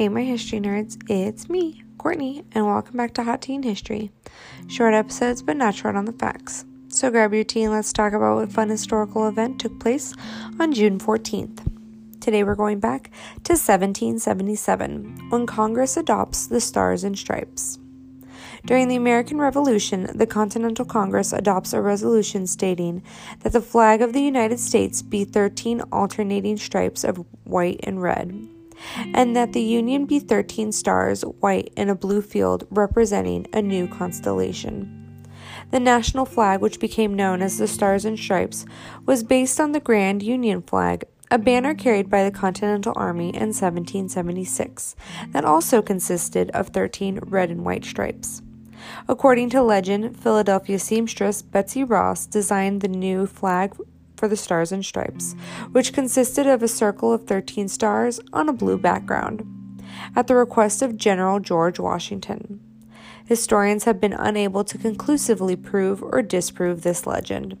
Hey, my history nerds, it's me, Courtney, and welcome back to Hot Teen History. Short episodes, but not short on the facts. So grab your tea and let's talk about what fun historical event took place on June 14th. Today we're going back to 1777 when Congress adopts the Stars and Stripes. During the American Revolution, the Continental Congress adopts a resolution stating that the flag of the United States be 13 alternating stripes of white and red and that the Union be 13 stars, white, in a blue field representing a new constellation. The national flag, which became known as the Stars and Stripes, was based on the Grand Union flag, a banner carried by the Continental Army in 1776 that also consisted of 13 red and white stripes. According to legend, Philadelphia seamstress Betsy Ross designed the new flag for the Stars and Stripes, which consisted of a circle of 13 stars on a blue background, at the request of General George Washington. Historians have been unable to conclusively prove or disprove this legend.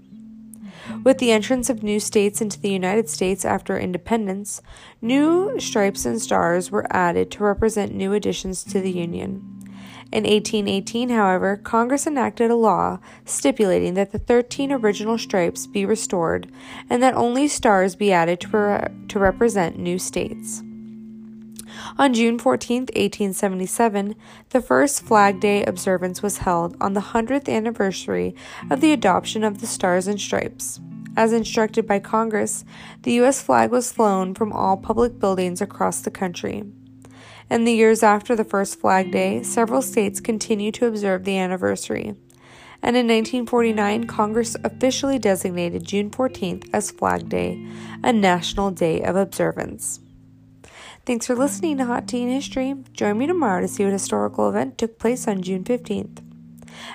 With the entrance of new states into the United States after independence, new stripes and stars were added to represent new additions to the Union. In 1818, however, Congress enacted a law stipulating that the 13 original stripes be restored and that only stars be added to, re- to represent new states. On June 14, 1877, the first Flag Day observance was held on the 100th anniversary of the adoption of the Stars and Stripes. As instructed by Congress, the U.S. flag was flown from all public buildings across the country. In the years after the first Flag Day, several states continued to observe the anniversary. And in 1949, Congress officially designated June 14th as Flag Day, a national day of observance. Thanks for listening to Hot Teen History. Join me tomorrow to see what historical event took place on June 15th.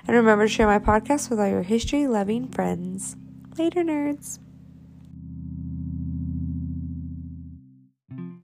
And remember to share my podcast with all your history loving friends. Later, nerds.